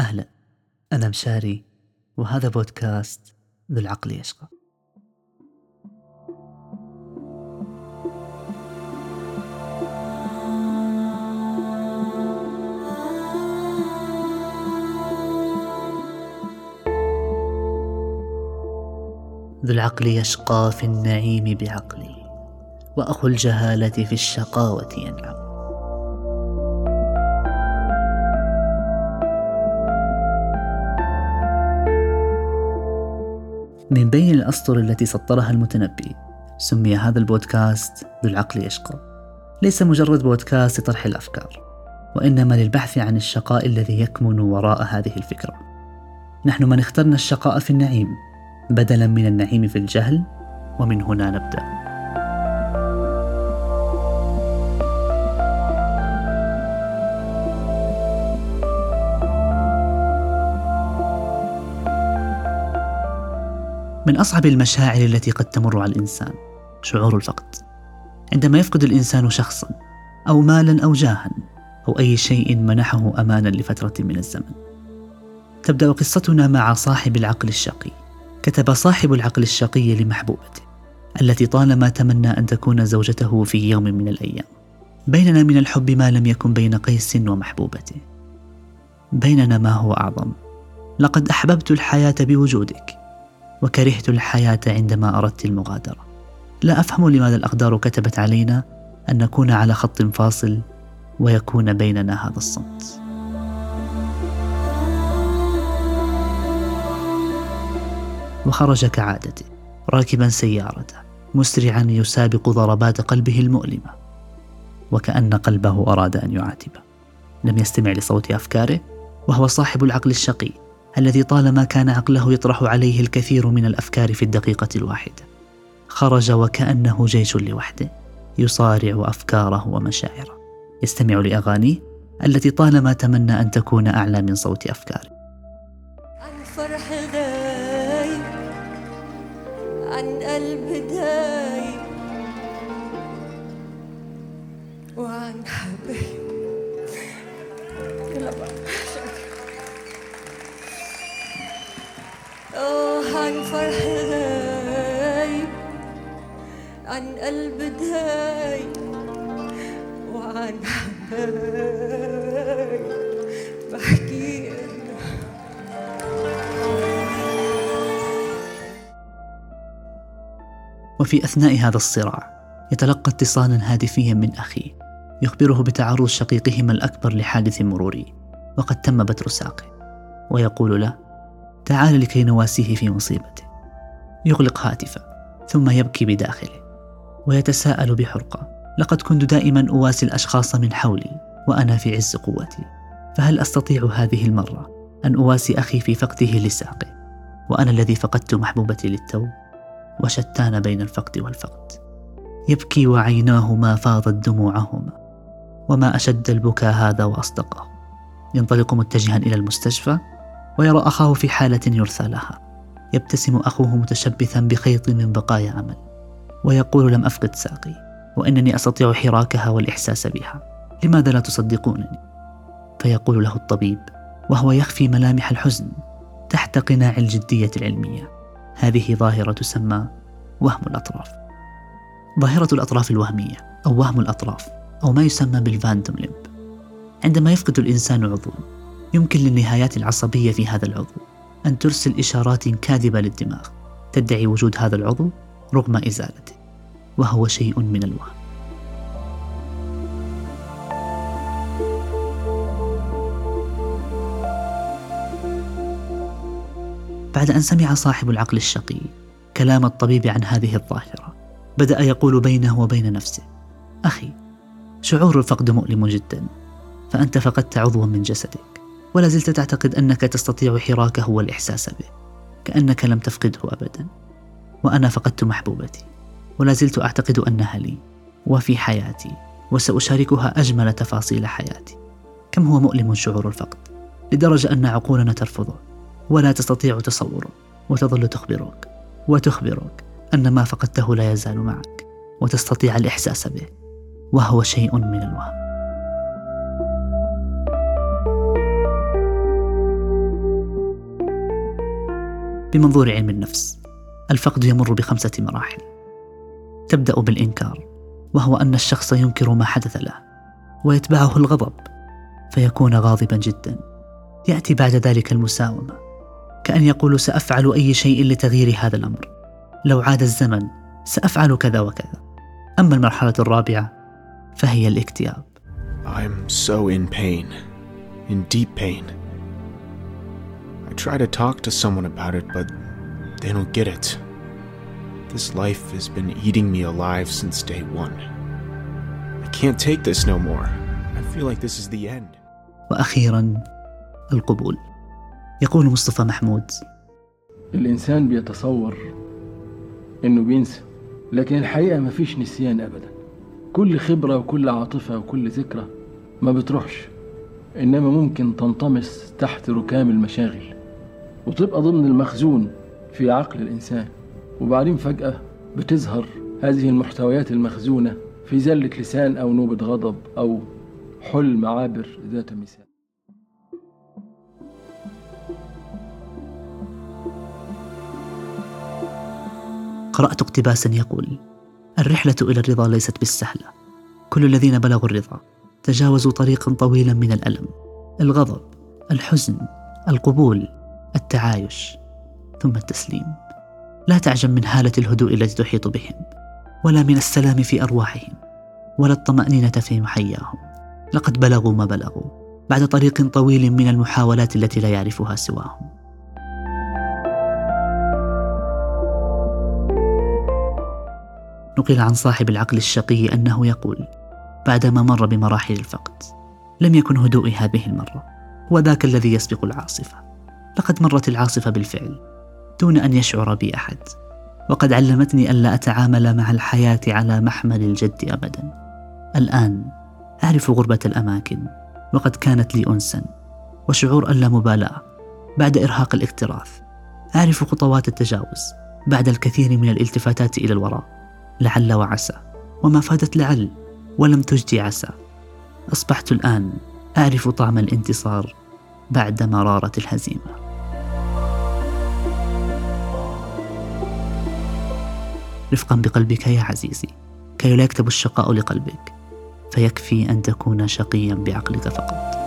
أهلا. أنا مشاري وهذا بودكاست ذو العقل يشقى. ذو العقل يشقى في النعيم بعقله وأخو الجهالة في الشقاوة ينعم. من بين الأسطر التي سطرها المتنبي. سمي هذا البودكاست ذو العقل يشقى. ليس مجرد بودكاست لطرح الأفكار وإنما للبحث عن الشقاء الذي يكمن وراء هذه الفكرة. نحن من اخترنا الشقاء في النعيم بدلا من النعيم في الجهل ومن هنا نبدأ. من أصعب المشاعر التي قد تمر على الإنسان شعور الفقد. عندما يفقد الإنسان شخصا أو مالا أو جاها أو أي شيء منحه أمانا لفترة من الزمن. تبدأ قصتنا مع صاحب العقل الشقي. كتب صاحب العقل الشقي لمحبوبته التي طالما تمنى أن تكون زوجته في يوم من الأيام. بيننا من الحب ما لم يكن بين قيس ومحبوبته. بيننا ما هو أعظم. لقد أحببت الحياة بوجودك. وكرهت الحياة عندما أردت المغادرة. لا أفهم لماذا الأقدار كتبت علينا أن نكون على خط فاصل ويكون بيننا هذا الصمت. وخرج كعادته راكبا سيارته مسرعا يسابق ضربات قلبه المؤلمة. وكأن قلبه أراد أن يعاتبه. لم يستمع لصوت أفكاره وهو صاحب العقل الشقي. الذي طالما كان عقله يطرح عليه الكثير من الأفكار في الدقيقة الواحده خرج وكأنه جيش لوحده يصارع أفكاره ومشاعره. يستمع لأغانيه التي طالما تمنى أن تكون أعلى من صوت أفكاره. عن فرح غايب عن قلب دايب وعن حبايب. عن فرح غايب عن قلب دايب وعن حبايب بحكي وفي أثناء هذا الصراع يتلقى اتصالا هاتفيا من اخيه يخبره بتعرض شقيقهما الأكبر لحادث مروري وقد تم بتر ساقه ويقول له تعال لكي نواسيه في مصيبته. يغلق هاتفه ثم يبكي بداخله ويتساءل بحرقة. لقد كنت دائما أواسي الأشخاص من حولي وأنا في عز قوتي. فهل أستطيع هذه المرة أن أواسي أخي في فقده لساقه؟ وأنا الذي فقدت محبوبتي للتو وشتان بين الفقد والفقد. يبكي وعيناه ما فاضت دموعهما. وما أشد البكاء هذا وأصدقه. ينطلق متجها إلى المستشفى ويرى أخاه في حالة يرثى لها. يبتسم أخوه متشبثا بخيط من بقايا امل ويقول لم أفقد ساقي وإنني أستطيع حراكها والإحساس بها. لماذا لا تصدقونني؟ فيقول له الطبيب وهو يخفي ملامح الحزن تحت قناع الجدية العلمية. هذه ظاهرة تسمى وهم الأطراف. ظاهرة الأطراف الوهمية أو وهم الأطراف أو ما يسمى بال phantom limb. عندما يفقد الإنسان عضو يمكن للنهايات العصبية في هذا العضو أن ترسل إشارات كاذبة للدماغ تدعي وجود هذا العضو رغم إزالته وهو شيء من الوهم. بعد أن سمع صاحب العقل الشقي كلام الطبيب عن هذه الظاهرة بدأ يقول بينه وبين نفسه أخي شعور الفقد مؤلم جدا فأنت فقدت عضوا من جسدك. ولا زلت تعتقد أنك تستطيع حراكه والإحساس به. كأنك لم تفقده ابدا. وأنا فقدت محبوبتي. ولا زلت أعتقد أنها لي. وفي حياتي. وسأشاركها أجمل تفاصيل حياتي. كم هو مؤلم شعور الفقد؟ لدرجة أن عقولنا ترفضه. ولا تستطيع تصوره. وتظل تخبرك. وتخبرك أن ما فقدته لا يزال معك. وتستطيع الإحساس به. وهو شيء من الوهم بمنظور علم النفس. الفقد يمر بخمسة مراحل. تبدأ بالإنكار وهو أن الشخص ينكر ما حدث له ويتبعه الغضب فيكون غاضبا جدا. يأتي بعد ذلك المساومة كأن يقول سأفعل أي شيء لتغيير هذا الأمر. لو عاد الزمن سأفعل كذا وكذا. أما المرحلة الرابعة فهي الاكتئاب. I'm so in pain, in deep pain. I try to talk to someone about it, but they don't get it. This life has been eating me alive since day one. I can't take this no more. I feel like this is the end. وأخيرا القبول يقول مصطفى محمود الإنسان بيتصور إنه بينسى لكن الحقيقة مفيش نسيان أبدا كل خبرة وكل عاطفة وكل ذكرى ما بتروحش إنما ممكن تنطمس تحت ركام المشاغل وتبقى ضمن المخزون في عقل الإنسان. وبعدين فجأة بتظهر هذه المحتويات المخزونة في زلة لسان أو نوبة غضب أو حلم عابر ذات مثال. قرأت اقتباسا يقول الرحلة إلى الرضا ليست بالسهلة. كل الذين بلغوا الرضا تجاوزوا طريقا طويلا من الألم الغضب الحزن القبول التعايش ثم التسليم. لا تعجب من هالة الهدوء التي تحيط بهم ولا من السلام في أرواحهم ولا الطمأنينة في محياهم. لقد بلغوا ما بلغوا بعد طريق طويل من المحاولات التي لا يعرفها سواهم. نقل عن صاحب العقل الشقي أنه يقول بعدما مر بمراحل الفقد لم يكن هدوئي هذه المرة هو ذاك الذي يسبق العاصفة. لقد مرت العاصفة بالفعل دون أن يشعر بي أحد. وقد علمتني ألا أتعامل مع الحياة على محمل الجد أبدا. الآن أعرف غربة الأماكن وقد كانت لي أنسا وشعور اللامبالاة بعد إرهاق الاكتراث أعرف خطوات التجاوز. بعد الكثير من الالتفاتات إلى الوراء لعل وعسى. وما فادت لعل ولم تجدي عسى. أصبحت الآن أعرف طعم الانتصار بعد مرارة الهزيمة. رفقا بقلبك يا عزيزي كي لا يكتب الشقاء لقلبك فيكفي أن تكون شقيا بعقلك فقط.